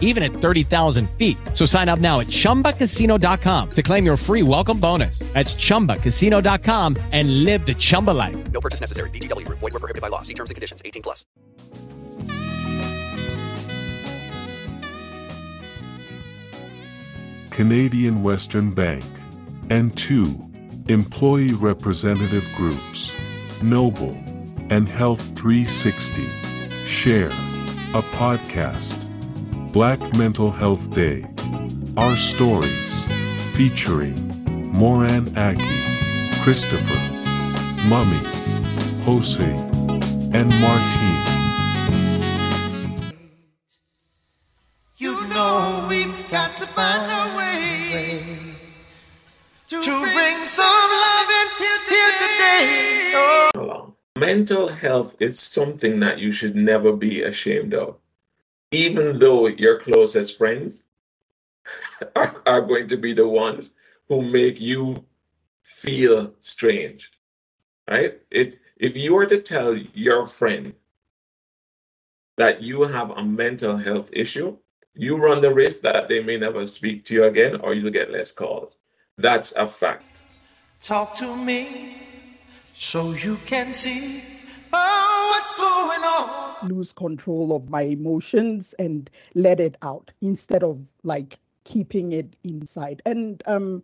even at 30,000 feet. So sign up now at chumbacasino.com to claim your free welcome bonus. That's chumbacasino.com and live the Chumba life. No purchase necessary. VGW Group. Void were prohibited by law. See terms and conditions. 18 plus. Canadian Western Bank, and two employee representative groups, Noble and Health 360, share a podcast, Black Mental Health Day. Our stories, featuring Morenike, Christopher, Mami, Jose, and Martine. You know we've got to find a way to bring some love in here today. Oh. Mental health is something that you should never be ashamed of. Even though your closest friends are, are going to be the ones who make you feel strange. Right? It if you were to tell your friend that you have a mental health issue, you run the risk that they may never speak to you again or you'll get less calls. That's a fact. Talk to me so you can see what's going on. lose control of my emotions and let it out instead of like keeping it inside and um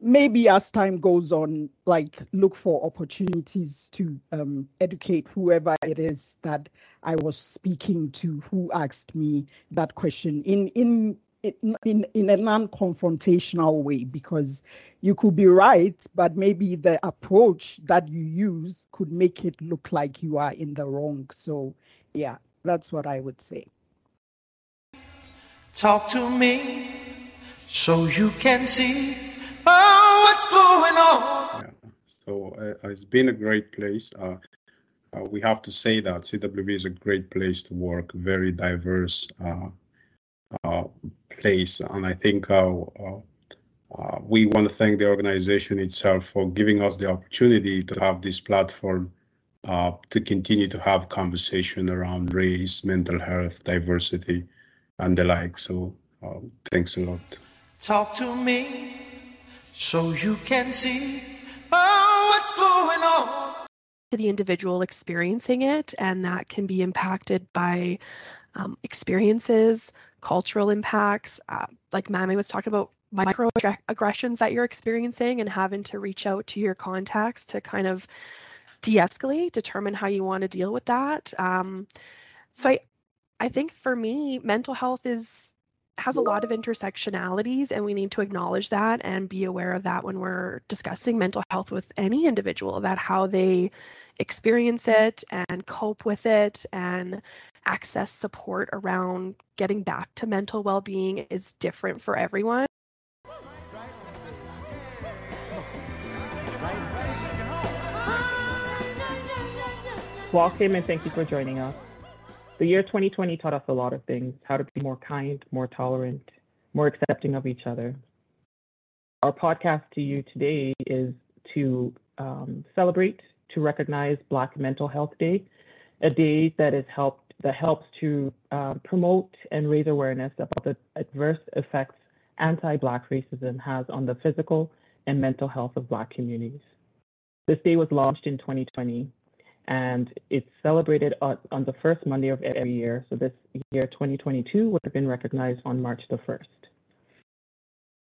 maybe as time goes on like look for opportunities to um educate whoever it is that i was speaking to who asked me that question in in in in, in a non-confrontational way because you could be right but maybe the approach that you use could make it look like you are in the wrong so yeah that's what i would say Talk to me so you can see oh, what's going on. Yeah. So uh, it's been a great place. Uh, uh, we have to say that CWB is a great place to work, very diverse uh, uh, place, and I think uh, uh, uh, we want to thank the organization itself for giving us the opportunity to have this platform uh, to continue to have conversation around race, mental health, diversity, and the like. So uh, thanks a lot. Talk to me so you can see oh, what's going on. to the individual experiencing it, and that can be impacted by um, experiences, cultural impacts. Uh, like Mami was talking about, microaggressions that you're experiencing, and having to reach out to your contacts to kind of de-escalate, determine how you want to deal with that. Um, so I, I think for me, mental health is has a lot of intersectionalities and we need to acknowledge that and be aware of that when we're discussing mental health with any individual that how they experience mm-hmm. it and cope with it and access support around getting back to mental well-being is different for everyone Welcome and thank you for joining us. The year 2020 taught us a lot of things how to be more kind, more tolerant, more accepting of each other. Our podcast to you today is to um, celebrate, to recognize Black Mental Health Day, a day that is helped that helps to uh, promote and raise awareness about the adverse effects anti-Black racism has on the physical and mental health of Black communities. This day was launched in 2020 and it's celebrated on, on the first Monday of every year. So this year, 2022, would have been recognized on March the 1st.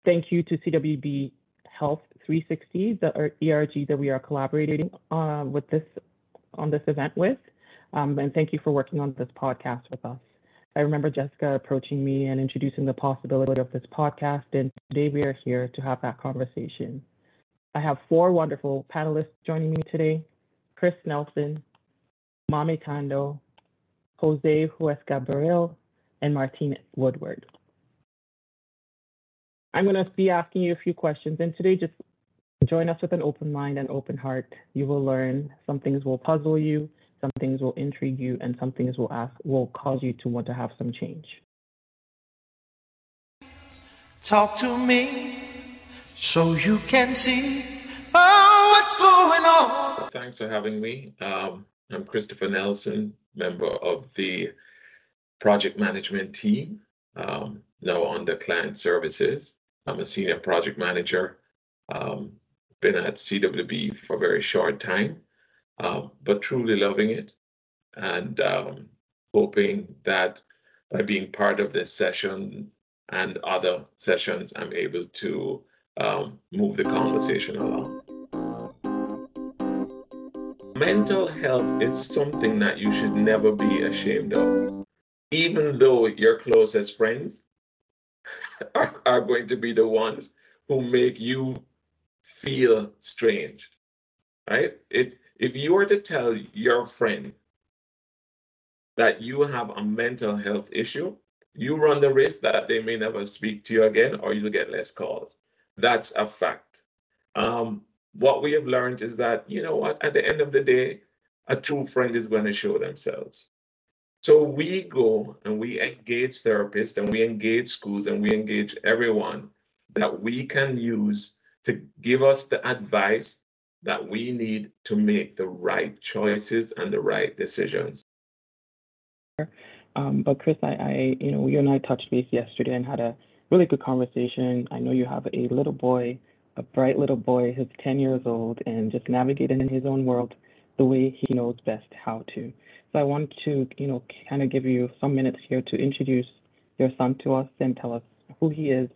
Thank you to CWB Health 360, the ERG that we are collaborating uh, with this on this event with, um, and thank you for working on this podcast with us. I remember Jessica approaching me and introducing the possibility of this podcast, and today we are here to have that conversation. I have four wonderful panelists joining me today. Chris Nelson, Mami Kando, Jose Huesca Baril, and Martine Woodward. I'm going to be asking you a few questions, and today just join us with an open mind and open heart. You will learn. Some things will puzzle you, some things will intrigue you, and some things will ask will cause you to want to have some change. Talk to me so you can see what's going on. Thanks for having me. Um, I'm Christopher Nelson, member of the project management team, um, now under client services. I'm a senior project manager. Um, been at CWB for a very short time, uh, but truly loving it and um, hoping that by being part of this session and other sessions, I'm able to um, move the conversation along. Mental health is something that you should never be ashamed of. Even though your closest friends are, are going to be the ones who make you feel strange, right? It, if you were to tell your friend that you have a mental health issue, you run the risk that they may never speak to you again or you'll get less calls. That's a fact. Um, what we have learned is that, you know what, at the end of the day, a true friend is going to show themselves. So we go and we engage therapists and we engage schools and we engage everyone that we can use to give us the advice that we need to make the right choices and the right decisions. Um, but Chris, I, I, you know, you and I touched base yesterday and had a really good conversation. I know you have a little boy, a bright little boy who's 10 years old and just navigating in his own world the way he knows best how to. So I want to, you know, kind of give you some minutes here to introduce your son to us and tell us who he is,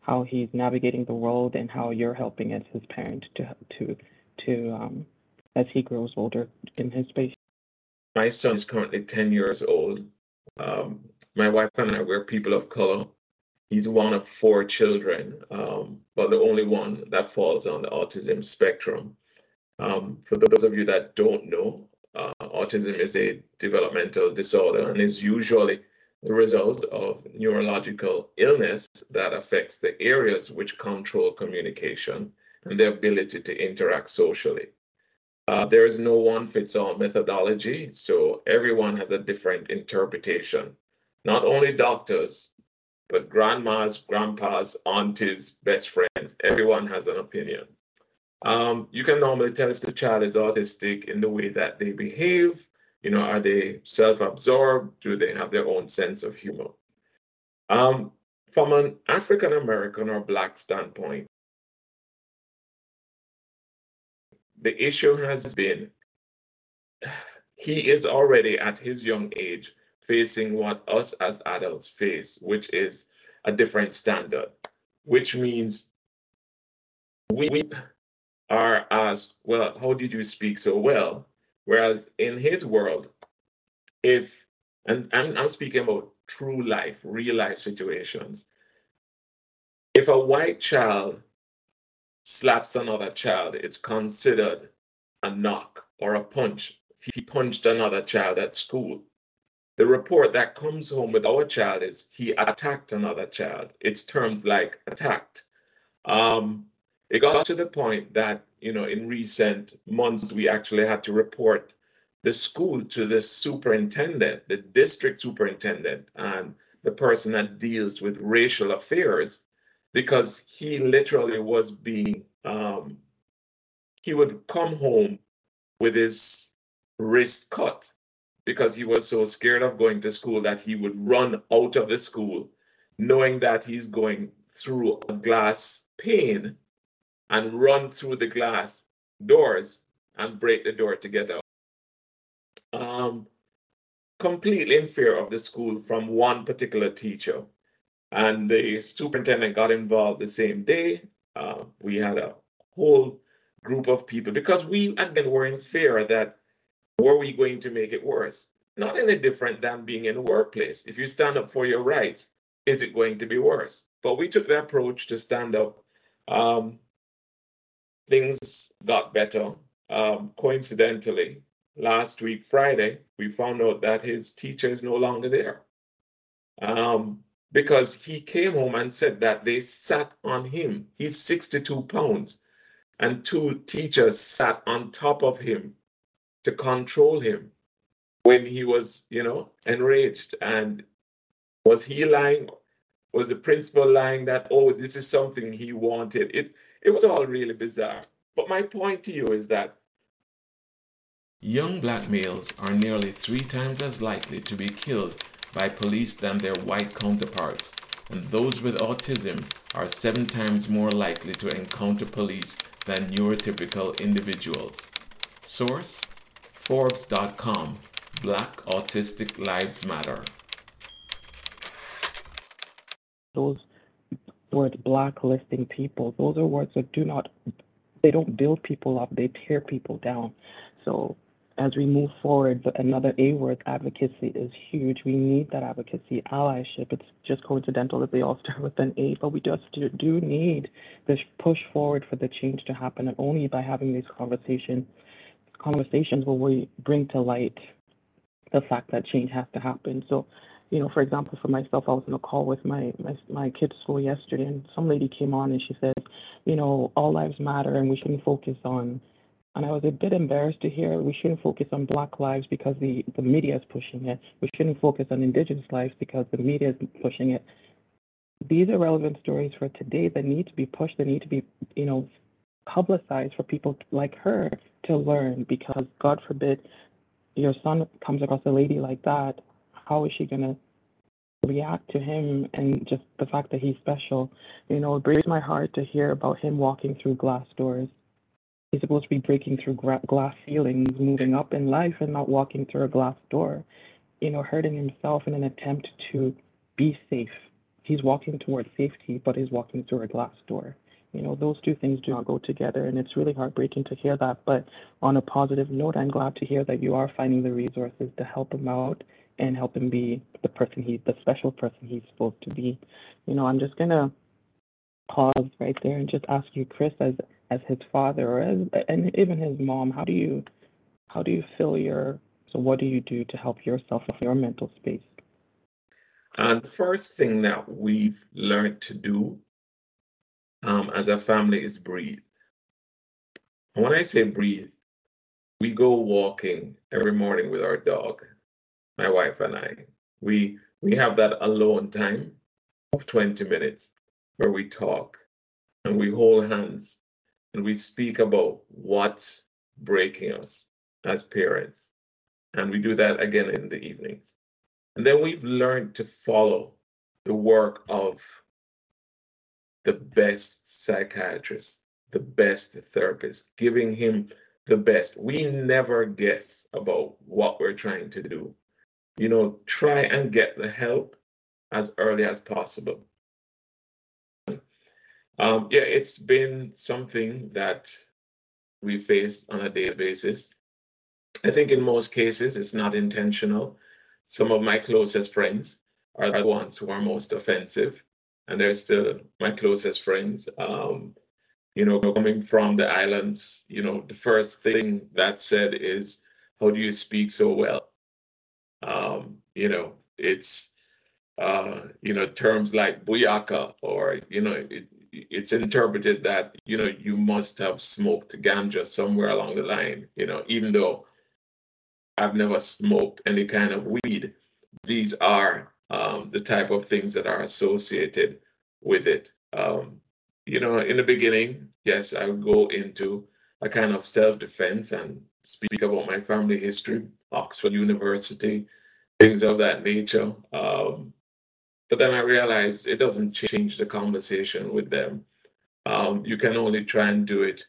how he's navigating the world, and how you're helping as his parent to to to um, as he grows older in his space. My son is currently 10 years old. Um, my wife and I, we're people of color. He's one of four children, um, but the only one that falls on the autism spectrum. Um, for those of you that don't know, uh, autism is a developmental disorder and is usually the result of neurological illness that affects the areas which control communication and the ability to interact socially. Uh, there is no one fits all methodology, so everyone has a different interpretation. Not only doctors, but grandmas, grandpas, aunties, best friends, everyone has an opinion. Um, you can normally tell if the child is autistic in the way that they behave. You know, are they self absorbed? Do they have their own sense of humor? Um, from an African American or Black standpoint, the issue has been he is already at his young age facing what us as adults face, which is a different standard, which means we are asked, well, how did you speak so well? Whereas in his world, if, and I'm, I'm speaking about true life, real life situations, if a white child slaps another child, it's considered a knock or a punch. He punched another child at school. The report that comes home with our child is he attacked another child. It's terms like attacked. Um, it got to the point that, you know, in recent months, we actually had to report the school to the superintendent, the district superintendent, and the person that deals with racial affairs, because he literally was being, um, he would come home with his wrist cut because he was so scared of going to school that he would run out of the school knowing that he's going through a glass pane and run through the glass doors and break the door to get out. Um, completely in fear of the school from one particular teacher. And the superintendent got involved the same day. Uh, we had a whole group of people because we, again, were in fear that were we going to make it worse? Not any different than being in a workplace. If you stand up for your rights, is it going to be worse? But we took the approach to stand up. Um, things got better. Um, coincidentally, last week, Friday, we found out that his teacher is no longer there. Um, because he came home and said that they sat on him. He's 62 pounds, and two teachers sat on top of him to control him. when he was, you know, enraged. And was he lying? Was the principal lying that, oh, this is something he wanted? It it was all really bizarre. But my point to you is that Young black males are nearly three times as likely to be killed by police than their white counterparts, and those with autism are seven times more likely to encounter police than neurotypical individuals. Source Forbes.com Black Autistic Lives Matter. Those words blacklisting people, those are words that do not, they don't build people up, they tear people down. So as we move forward, another A word, advocacy, is huge. We need that advocacy, allyship. It's just coincidental that they all start with an A, but we just do, do need this push forward for the change to happen, and only by having these conversations, conversations will we bring to light the fact that change has to happen. So, you know, for example, for myself, I was on a call with my, my my kid's school yesterday, and some lady came on and she said, you know, all lives matter, and we shouldn't focus on and I was a bit embarrassed to hear we shouldn't focus on Black lives because the, the media is pushing it. We shouldn't focus on Indigenous lives because the media is pushing it. These are relevant stories for today that need to be pushed, that need to be, you know, publicized for people like her to learn because God forbid your son comes across a lady like that, how is she going to react to him and just the fact that he's special? You know, it breaks my heart to hear about him walking through glass doors He's supposed to be breaking through gra- glass ceilings, moving up in life, and not walking through a glass door. You know, hurting himself in an attempt to be safe. He's walking towards safety, but he's walking through a glass door. You know, those two things do not go together, and it's really heartbreaking to hear that. But on a positive note, I'm glad to hear that you are finding the resources to help him out and help him be the person he, the special person he's supposed to be. You know, I'm just gonna pause right there and just ask you, Chris, as as his father or as and even his mom how do you how do you fill your so what do you do to help yourself with your mental space and the first thing that we've learned to do um, as a family is breathe and when i say breathe we go walking every morning with our dog my wife and i we we have that alone time of 20 minutes where we talk and we hold hands and we speak about what's breaking us as parents. And we do that again in the evenings. And then we've learned to follow the work of the best psychiatrist, the best therapist, giving him the best. We never guess about what we're trying to do. You know, try and get the help as early as possible. Um, yeah, it's been something that we face on a daily basis. I think in most cases it's not intentional. Some of my closest friends are the ones who are most offensive, and they're still my closest friends. Um, you know, coming from the islands, you know, the first thing that said is, "How do you speak so well?" Um, you know, it's uh, you know terms like buyaka or you know it, it's interpreted that you know you must have smoked ganja somewhere along the line you know even though i've never smoked any kind of weed these are um, the type of things that are associated with it um, you know in the beginning yes i would go into a kind of self-defense and speak about my family history oxford university things of that nature um, but then I realized it doesn't change the conversation with them. Um, you can only try and do it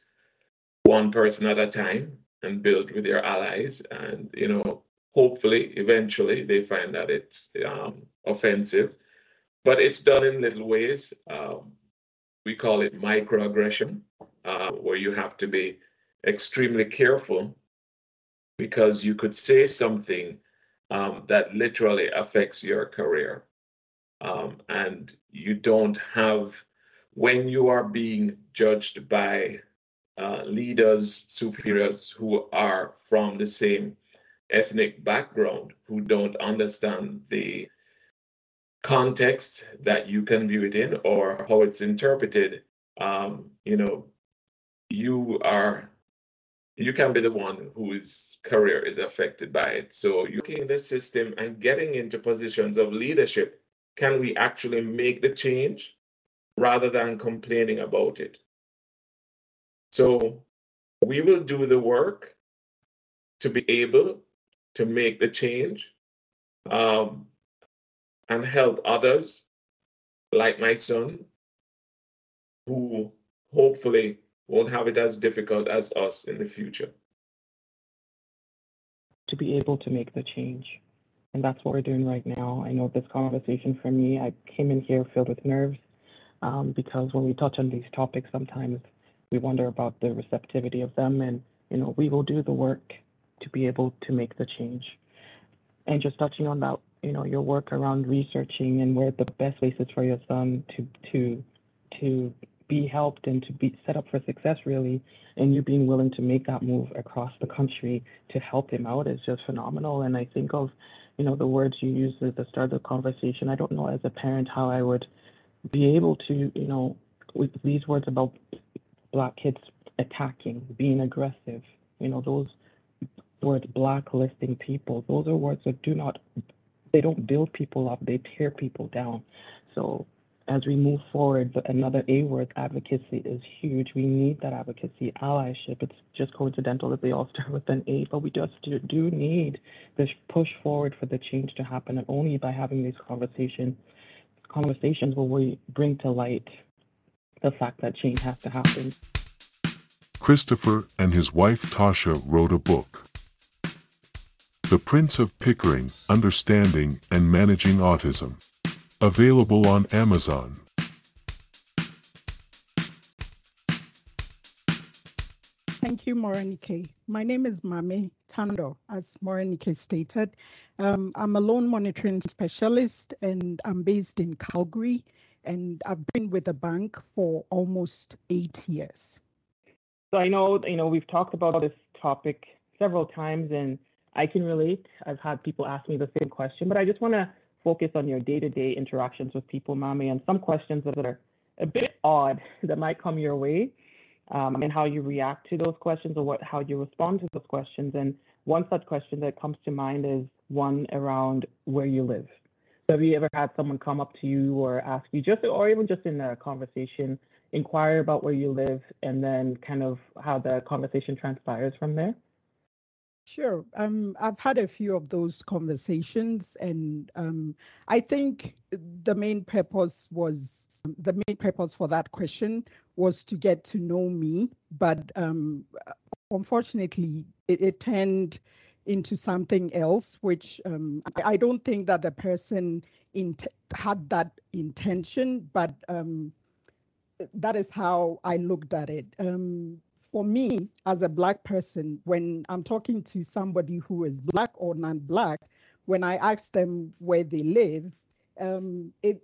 one person at a time and build with your allies. And, you know, hopefully, eventually, they find that it's um, offensive. But it's done in little ways. Um, we call it microaggression, uh, where you have to be extremely careful because you could say something um, that literally affects your career um, and you don't have when you are being judged by uh, leaders, superiors who are from the same ethnic background, who don't understand the context that you can view it in or how it's interpreted. Um, you know, you are you can be the one whose career is affected by it. So you looking at the system and getting into positions of leadership, can we actually make the change rather than complaining about it? So we will do the work to be able to make the change um, and help others like my son who hopefully won't have it as difficult as us in the future. To be able to make the change. And that's what we're doing right now. I know this conversation for me, I came in here filled with nerves um, because when we touch on these topics, sometimes we wonder about the receptivity of them. And, you know, we will do the work to be able to make the change. And just touching on that, you know, your work around researching and where the best places for your son to to to be helped and to be set up for success really and you being willing to make that move across the country to help him out is just phenomenal and i think of you know the words you used at the start of the conversation i don't know as a parent how i would be able to you know with these words about black kids attacking being aggressive you know those words blacklisting people those are words that do not they don't build people up they tear people down so as we move forward, another A word, advocacy, is huge. We need that advocacy, allyship. It's just coincidental that they all start with an A, but we just do need this push forward for the change to happen, and only by having these conversation, conversations will we bring to light the fact that change has to happen. Christopher and his wife Tasha wrote a book. The Prince of Pickering, Understanding and Managing Autism. Available on Amazon. Thank you, Morenike. My name is Mame Tando, as Morenike stated. Um, I'm a loan monitoring specialist and I'm based in Calgary and I've been with the bank for almost eight years. So I know, you know, we've talked about this topic several times and I can relate. I've had people ask me the same question, but I just want to focus on your day-to-day interactions with people, Mami, and some questions that are a bit odd that might come your way, um, and how you react to those questions or what how you respond to those questions. And one such question that comes to mind is one around where you live. So have you ever had someone come up to you or ask you just, or even just in a conversation, inquire about where you live, and then kind of how the conversation transpires from there? Sure. Um, I've had a few of those conversations, and um, I think the main purpose was the main purpose for that question was to get to know me. But um, unfortunately, it, it, turned into something else, which um, I don't think that the person int- had that intention, but um, that is how I looked at it. Um, for me as a black person, when I'm talking to somebody who is black or non-black, when I ask them where they live, um, it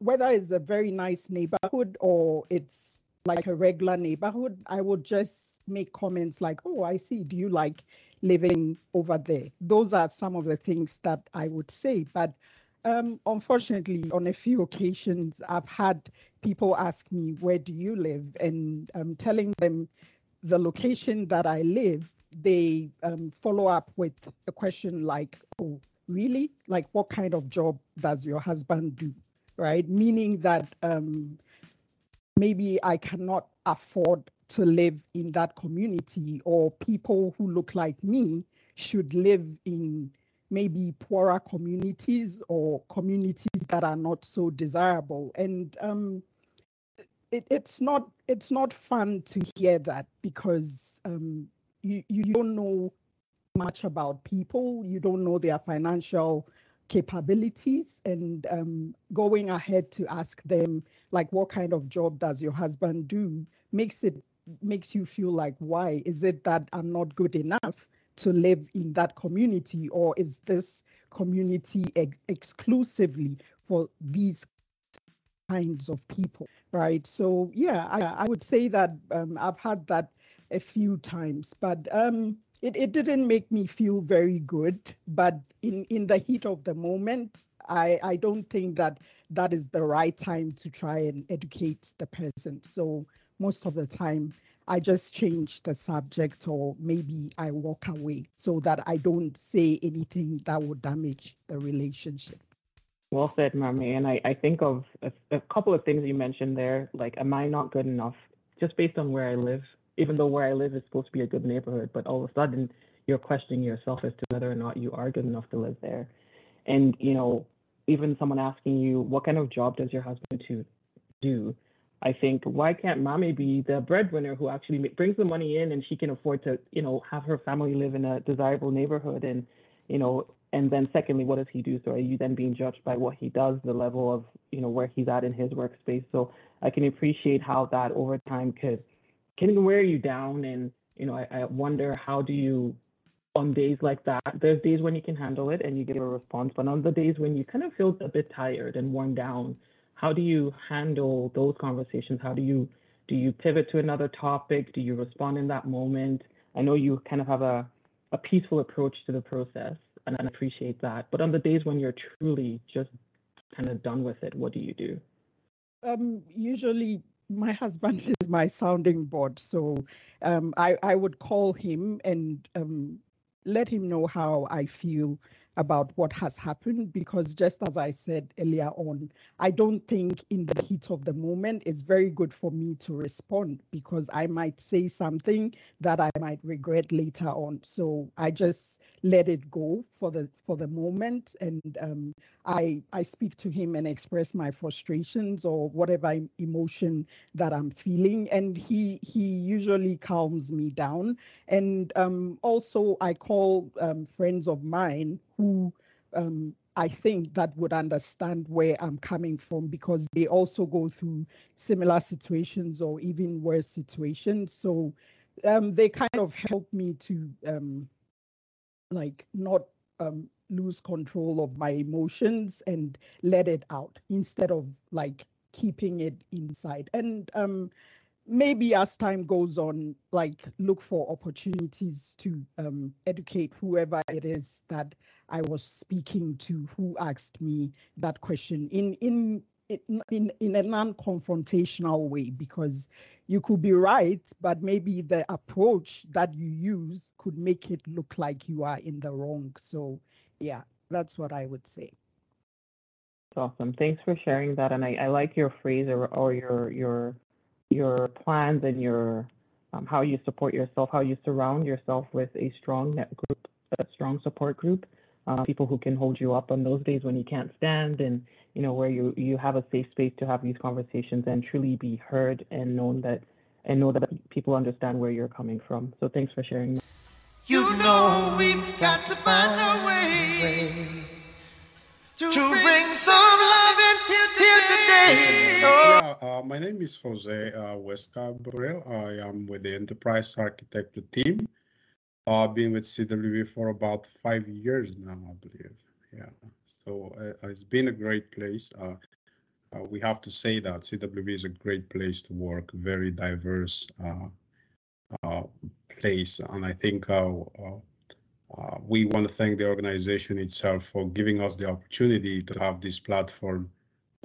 whether it's a very nice neighborhood or it's like a regular neighborhood, I would just make comments like, "Oh, I see. Do you like living over there?" Those are some of the things that I would say, but. Um, unfortunately, on a few occasions, I've had people ask me, Where do you live? And I'm telling them the location that I live, they um, follow up with a question like, oh, really? Like, what kind of job does your husband do? Right? Meaning that um, maybe I cannot afford to live in that community, or people who look like me should live in maybe poorer communities or communities that are not so desirable. And um, it, it's not it's not fun to hear that because um, you you don't know much about people, you don't know their financial capabilities, and um, going ahead to ask them like, what kind of job does your husband do, makes it makes you feel like, why is it that I'm not good enough to live in that community, or is this community ex- exclusively for these kinds of people? right? So yeah, I, I would say that um, I've had that a few times, but um, it, it didn't make me feel very good. But in, in the heat of the moment, I, I don't think that that is the right time to try and educate the person. So most of the time, I just change the subject or maybe I walk away so that I don't say anything that would damage the relationship. Well said, Mami. And I, I think of a, a couple of things you mentioned there, like, am I not good enough? Just based on where I live, even though where I live is supposed to be a good neighborhood, but all of a sudden you're questioning yourself as to whether or not you are good enough to live there. And, you know, even someone asking you, what kind of job does your husband to do? I think why can't Mami be the breadwinner who actually brings the money in and she can afford to, you know, have her family live in a desirable neighborhood and, you know, and then secondly, what does he do? So are you then being judged by what he does, the level of, you know, where he's at in his workspace? So I can appreciate how that over time could can wear you down and you know, I, I wonder how do you on days like that, there's days when you can handle it and you get a response, but on the days when you kind of feel a bit tired and worn down, how do you handle those conversations? How do you do you pivot to another topic? Do you respond in that moment? I know you kind of have a, a peaceful approach to the process, and I appreciate that. But on the days when you're truly just kind of done with it, what do you do? Um, usually my husband is my sounding board, so um, I I would call him and um, let him know how I feel about what has happened because just as I said earlier on, I don't think in the heat of the moment it's very good for me to respond because I might say something that I might regret later on. So I just let it go for the for the moment and um, I I speak to him and express my frustrations or whatever emotion that I'm feeling and he he usually calms me down and um, also I call um, friends of mine who um, I think that would understand where I'm coming from because they also go through similar situations or even worse situations. So um, they kind of help me to um, like not um, lose control of my emotions and let it out instead of like keeping it inside. And um, maybe as time goes on, like look for opportunities to um, educate whoever it is that I was speaking to who asked me that question in in in in a non-confrontational way because you could be right but maybe the approach that you use could make it look like you are in the wrong. So yeah that's what i would say. Awesome. Thanks for sharing that and i, I like your phrase or, or your your your plans and your um, how you support yourself how you surround yourself with a strong net group a strong support group uh, people who can hold you up on those days when you can't stand and you know where you you have a safe space to have these conversations and truly be heard and known that and know that people understand where you're coming from so thanks for sharing you know we've got to find a way to, bring some love in here today. Yeah, uh, my name is Jose uh, West Cabrera. I am with the Enterprise Architecture team. I've been with CWB for about five years now, I believe. Yeah, so uh, it's been a great place. Uh, uh, we have to say that CWB is a great place to work, very diverse uh, uh, place, and I think uh, we want to thank the organization itself for giving us the opportunity to have this platform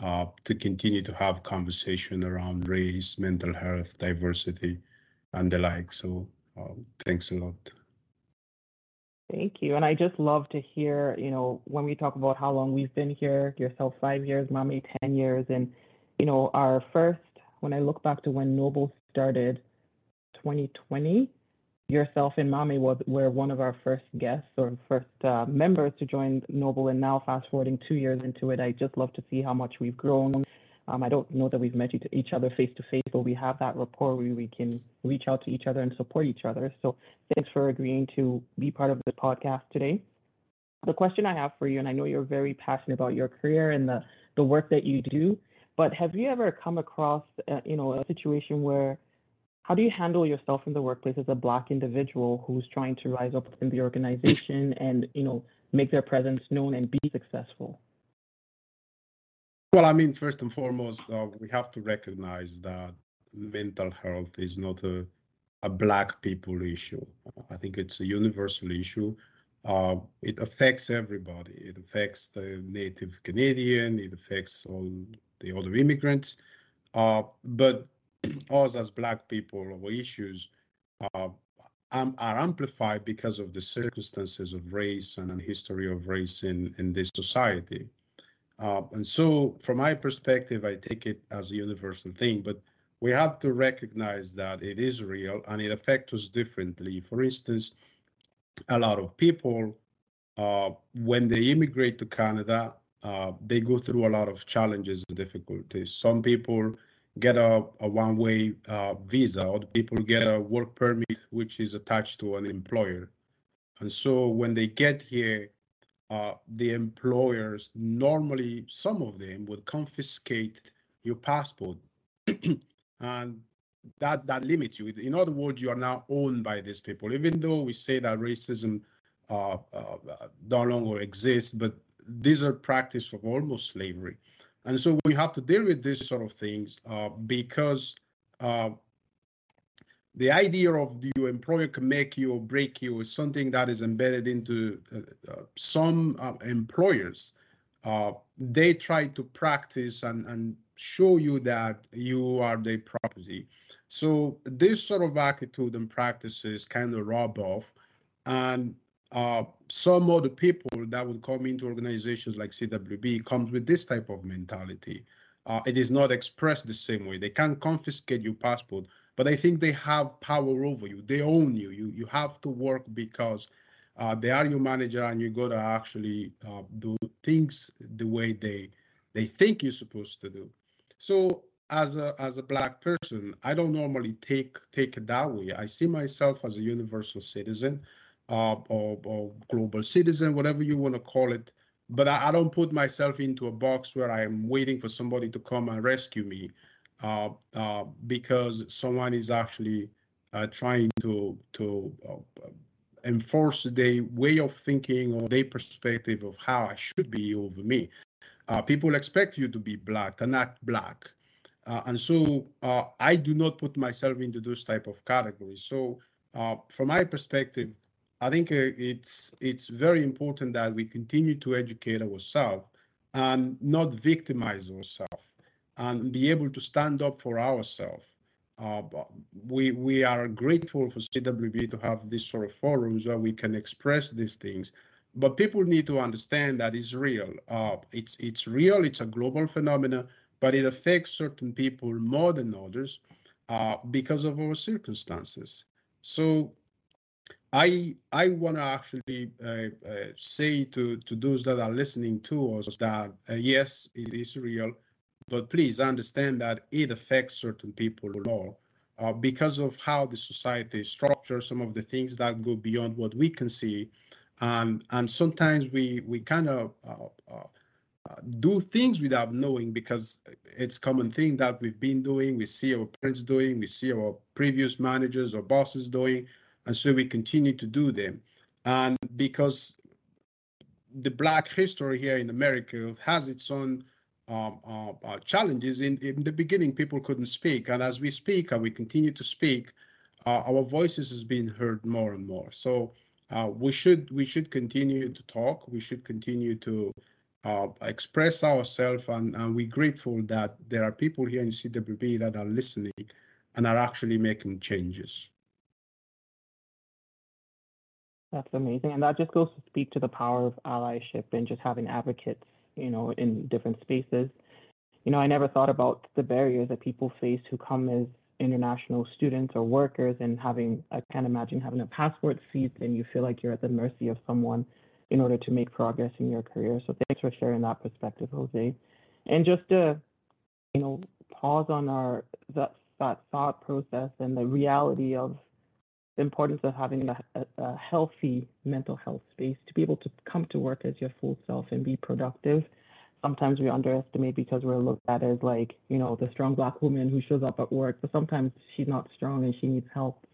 Uh, to continue to have conversation around race, mental health, diversity, and the like. So um, thanks a lot. Thank you. And I just love to hear, you know, when we talk about how long we've been here, yourself five years, Mami 10 years. And, you know, our first, when I look back to when Noble started 2020, yourself and Mami were one of our first guests or first uh, members to join Noble. And now, fast forwarding two years into it, I just love to see how much we've grown um, I don't know that we've met each other face to face, but we have that rapport where we can reach out to each other and support each other. So thanks for agreeing to be part of this podcast today. The question I have for you, and I know you're very passionate about your career and the, the work that you do, but have you ever come across, uh, you know, a situation where how do you handle yourself in the workplace as a black individual who's trying to rise up in the organization and, you know, make their presence known and be successful? Well, I mean, first and foremost, uh, we have to recognize that mental health is not a, a black people issue. I think it's a universal issue. Uh, it affects everybody. It affects the native Canadian. It affects all the other immigrants. Uh, but us as Black people, our issues uh, are amplified because of the circumstances of race and the history of race in, in this society. Uh, and so, from my perspective, I take it as a universal thing, but we have to recognize that it is real and it affects us differently. For instance, a lot of people, uh, when they immigrate to Canada, uh, they go through a lot of challenges and difficulties. Some people get a, a one-way uh, visa, or people get a work permit, which is attached to an employer. And so when they get here, uh, the employers normally, some of them would confiscate your passport, and that that limits you. In other words, you are now owned by these people. Even though we say that racism uh, uh, no longer exists, but these are practice of almost slavery. And so we have to deal with these sort of things uh, because uh, the idea of your employer can make you or break you is something that is embedded into uh, uh some uh, employers. Uh, they try to practice and, and show you that you are their property. So this sort of attitude and practices kind of rub off. And uh, some other people that would come into organizations like CWB comes with this type of mentality. Uh, it is not expressed the same way. They can't confiscate your passport, but I think they have power over you. They own you. You you have to work because uh, they are your manager, and you got to actually uh, do things the way they they think you're supposed to do. So as a as a black person, I don't normally take take it that way. I see myself as a universal citizen uh, or, or, global citizen, whatever you want to call it. But I, I, don't put myself into a box where I'm waiting for somebody to come and rescue me uh, uh, because someone is actually uh, trying to to uh, enforce their way of thinking or their perspective of how I should be over me. Uh, people expect you to be black and act black. and so I do not put myself into those type of categories. So from my perspective, I think uh, it's it's very important that we continue to educate ourselves and not victimize ourselves and be able to stand up for ourselves. Uh, we we are grateful for CWB to have these sort of forums where we can express these things, but people need to understand that it's real. Uh, it's it's real. It's a global phenomenon, but it affects certain people more than others uh, because of our circumstances. So I I want to actually uh, uh, say to to those that are listening to us that uh, yes, it is real, but please understand that it affects certain people more uh, because of how the society is structured. Some of the things that go beyond what we can see, and and sometimes we we kind of. Uh, uh, do things without knowing because it's common thing that we've been doing we see our parents doing we see our previous managers or bosses doing and so we continue to do them. And because the Black history here in America has its own um, uh, uh, challenges. In, in the beginning, people couldn't speak, and as we speak and we continue to speak, uh, our voices is being heard more and more. So uh, we should we should continue to talk. We should continue to uh, express ourselves, and, and we're grateful that there are people here in CWB that are listening and are actually making changes. That's amazing. And that just goes to speak to the power of allyship and just having advocates, you know, in different spaces. You know, I never thought about the barriers that people face who come as international students or workers and having, I can't imagine having a passport seized and you feel like you're at the mercy of someone in order to make progress in your career. So thanks for sharing that perspective, Jose. And just to, you know, pause on our that that thought process and the reality of the importance of having a, a, a, healthy mental health space to be able to come to work as your full self and be productive. Sometimes we underestimate because we're looked at as like, you know, the strong black woman who shows up at work, but sometimes she's not strong and she needs help.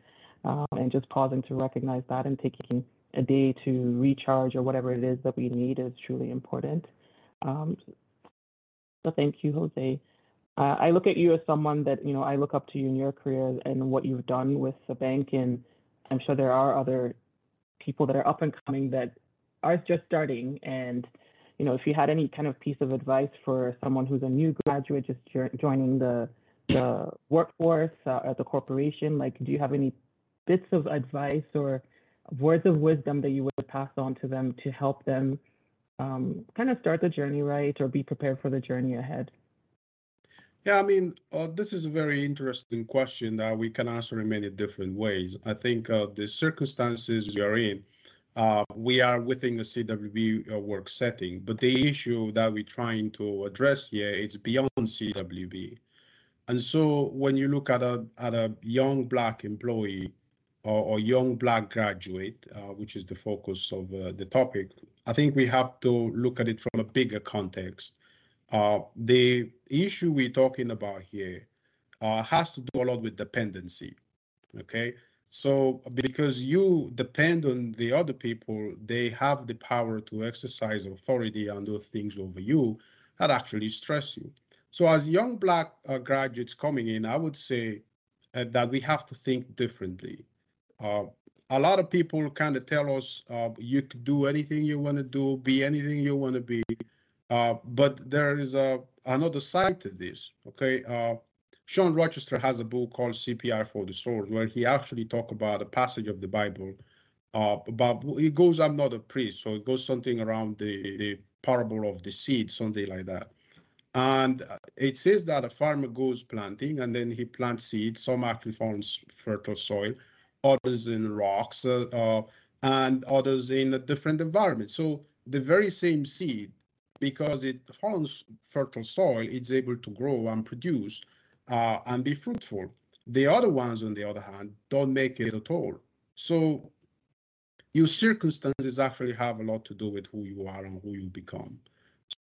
Um, and just pausing to recognize that and taking a day to recharge or whatever it is that we need is truly important. Um, so thank you, Jose. Uh, I look at you as someone that you know I look up to you in your career and what you've done with the bank, and I'm sure there are other people that are up and coming that are just starting. And you know, if you had any kind of piece of advice for someone who's a new graduate just joining the the workforce uh, at the corporation? Like, do you have any bits of advice or words of wisdom that you would pass on to them to help them um, kind of start the journey right or be prepared for the journey ahead? Yeah, I mean, uh, this is a very interesting question that we can answer in many different ways. I think uh, the circumstances we are in, uh, we are within a CWB uh, work setting, but the issue that we're trying to address here is beyond CWB. And so when you look at a, at a young Black employee or, or young Black graduate, uh, which is the focus of uh, the topic, I think we have to look at it from a bigger context. Uh, the issue we're talking about here uh, has to do a lot with dependency. Okay. So, because you depend on the other people, they have the power to exercise authority and do things over you that actually stress you. So, as young Black uh, graduates coming in, I would say uh, that we have to think differently. Uh, a lot of people kind of tell us uh, you could do anything you want to do, be anything you want to be. Uh, but there is a another side to this. Okay, uh, Sean Rochester has a book called CPR for the Soul, where he actually talk about a passage of the Bible. Uh, about it goes, I'm not a priest, so it goes something around the the parable of the seed, something like that. And it says that a farmer goes planting, and then he plants seeds. Some actually forms fertile soil, others in rocks, uh, uh, and others in a different environment. So the very same seed because it follows fertile soil, it's able to grow and produce uh, and be fruitful. The other ones, on the other hand, don't make it at all. So your circumstances actually have a lot to do with who you are and who you become.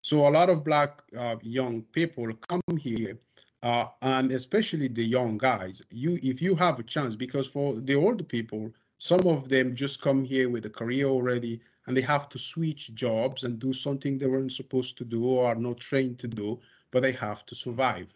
So a lot of black uh, young people come here, uh, and especially the young guys. You, if you have a chance, because for the older people, some of them just come here with a career already, and they have to switch jobs and do something they weren't supposed to do or are not trained to do, but they have to survive.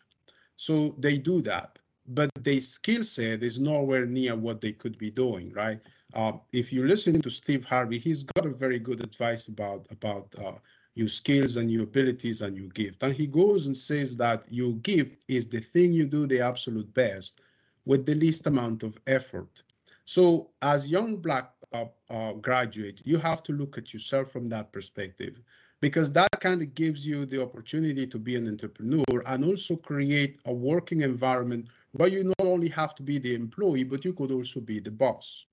So they do that, but their skill set is nowhere near what they could be doing, right? Uh, if you listen to Steve Harvey, he's got a very good advice about about uh, your skills and your abilities and your gift. And he goes and says that your gift is the thing you do the absolute best with the least amount of effort. So, as young black uh, uh, graduate, you have to look at yourself from that perspective because that kind of gives you the opportunity to be an entrepreneur and also create a working environment where you not only have to be the employee, but you could also be the boss.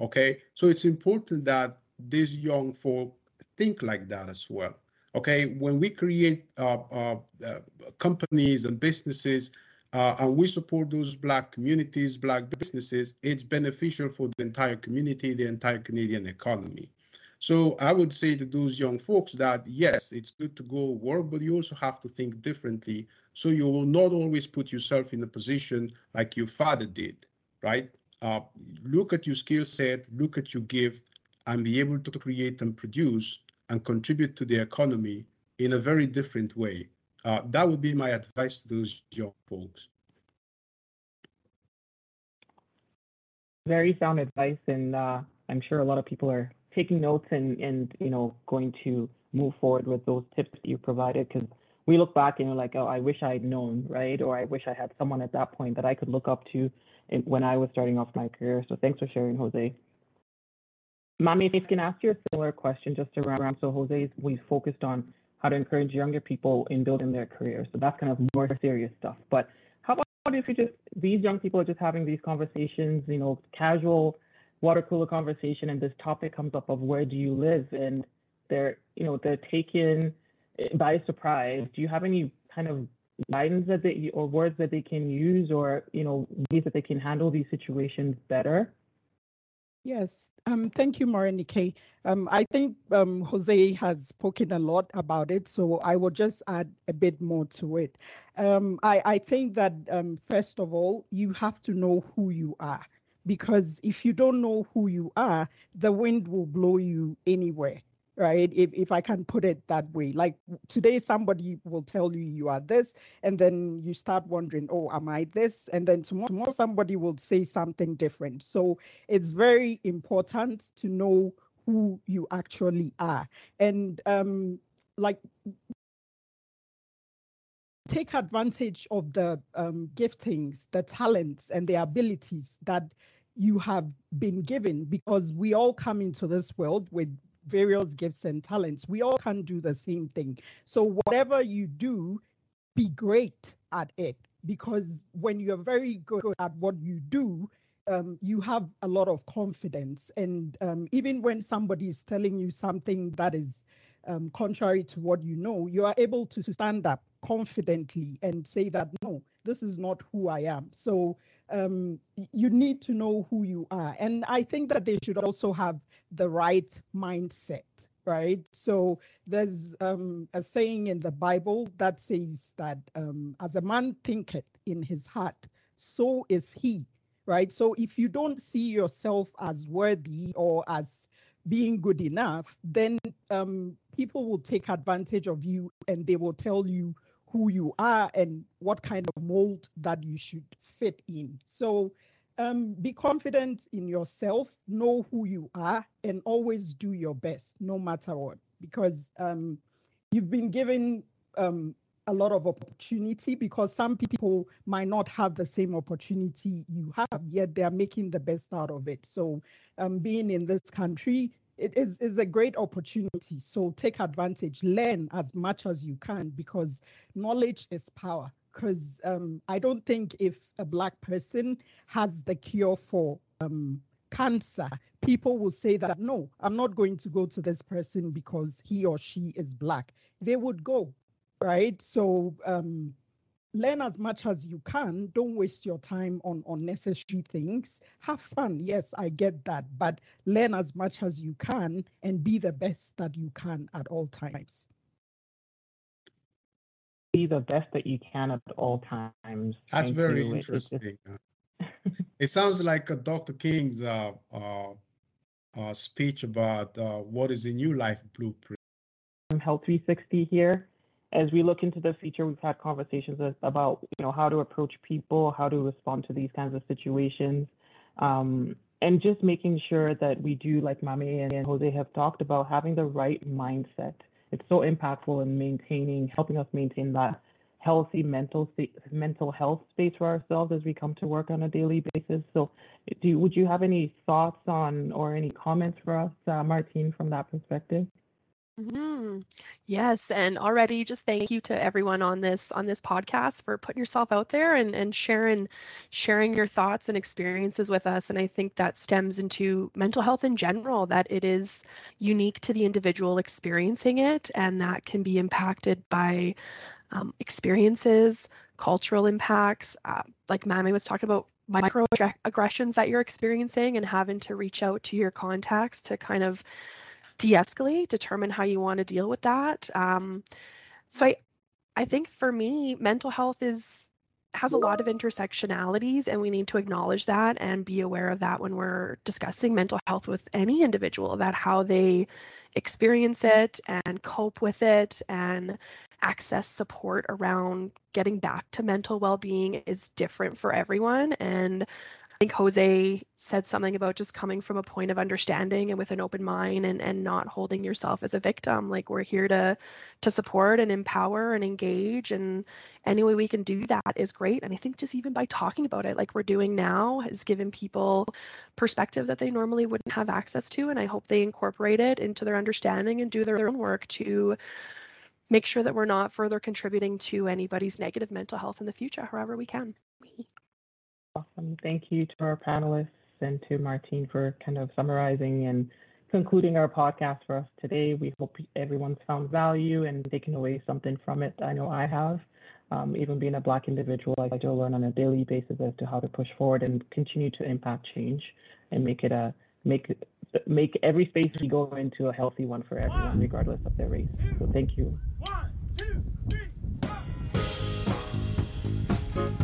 Okay, so it's important that these young folk think like that as well. Okay, when we create uh, uh, uh companies and businesses, uh, and we support those black communities, black businesses, it's beneficial for the entire community, the entire Canadian economy. So I would say to those young folks that yes, it's good to go work, but you also have to think differently. So you will not always put yourself in a position like your father did, right? Uh, look at your skill set, look at your gift, and be able to create and produce and contribute to the economy in a very different way. Uh, that would be my advice to those young folks. Very sound advice, and uh, I'm sure a lot of people are taking notes and and you know going to move forward with those tips that you provided because we look back and you're like, oh, I wish I had known, right? Or I wish I had someone at that point that I could look up to when I was starting off my career. So thanks for sharing, Jose. Mami, if you can ask you a similar question just around, so Jose, we focused on how to encourage younger people in building their careers. So that's kind of more serious stuff. But how about if you just these young people are just having these conversations, you know, casual water cooler conversation, and this topic comes up of where do you live, and they're you know they're taken by surprise. Do you have any kind of guidance that they or words that they can use, or you know ways that they can handle these situations better? Yes, um, thank you, Morenike. Um, I think um, Jose has spoken a lot about it, so I will just add a bit more to it. Um, I, I think that um, first of all, you have to know who you are, because if you don't know who you are, the wind will blow you anywhere right? If, if i can put it that way. Like today somebody will tell you you are this and then you start wondering oh am i this? And then tomorrow, tomorrow somebody will say something different. So it's very important to know who you actually are. And um like take advantage of the um, giftings, the talents, and the abilities that you have been given because we all come into this world with various gifts and talents. We all can do the same thing. So, whatever you do, be great at it because when you're very good at what you do, um, you have a lot of confidence. And um, even when somebody is telling you something that is um, contrary to what you know, you are able to stand up confidently and say that, no, this is not who I am. So um, you need to know who you are. And I think that they should also have the right mindset. Right. So there's um, a saying in the Bible that says that um, as a man thinketh in his heart, so is he right? So if you don't see yourself as worthy or as being good enough, then um, people will take advantage of you and they will tell you who you are and what kind of mold that you should fit in. So um, be confident in yourself, know who you are, and always do your best, no matter what, because um, you've been given um, a lot of opportunity because some people might not have the same opportunity you have, yet they're making the best out of it. So, um, being in this country, it is, is a great opportunity. So, take advantage, learn as much as you can because knowledge is power. Because um, I don't think if a Black person has the cure for um, cancer, people will say that, no, I'm not going to go to this person because he or she is Black. They would go right? So um, learn as much as you can. Don't waste your time on unnecessary things. Have fun. Yes, I get that, but learn as much as you can and be the best that you can at all times. Be the best that you can at all times. That's Thank very you. Interesting. it sounds like uh, Dr. King's uh, uh, uh, speech about uh, what is a new life blueprint. from Health 360 here. As we look into the future, we've had conversations about you know how to approach people, how to respond to these kinds of situations, um, and just making sure that we do, like Mami and Jose have talked about, having the right mindset. It's so impactful in maintaining, helping us maintain that healthy mental state, mental health space for ourselves as we come to work on a daily basis. So, do would you have any thoughts on or any comments for us, uh, Martine, from that perspective? Mhm. Yes, and already just thank you to everyone on this on this podcast for putting yourself out there and and sharing sharing your thoughts and experiences with us. And I think that stems into mental health in general that it is unique to the individual experiencing it, and that can be impacted by um, experiences, cultural impacts, uh, like Mami was talking about microaggressions that you're experiencing and having to reach out to your contacts to kind of de-escalate determine how you want to deal with that um, so i i think for me mental health is has a lot of intersectionalities and we need to acknowledge that and be aware of that when we're discussing mental health with any individual that how they experience it and cope with it and access support around getting back to mental well-being is different for everyone and I think Jose said something about just coming from a point of understanding and with an open mind and, and not holding yourself as a victim. Like we're here to to support and empower and engage and any way we can do that is great. And I think just even by talking about it like we're doing now has given people perspective that they normally wouldn't have access to. And I hope they incorporate it into their understanding and do their own work to make sure that we're not further contributing to anybody's negative mental health in the future, however we can. Awesome. Thank you to our panelists and to Martine for kind of summarizing and concluding our podcast for us today. We hope everyone's found value and taken away something from it. I know I have. Um, even being a Black individual, I do learn on a daily basis as to how to push forward and continue to impact change and make it a make make every space we go into a healthy one for everyone, regardless of their race. So thank you. Sometimes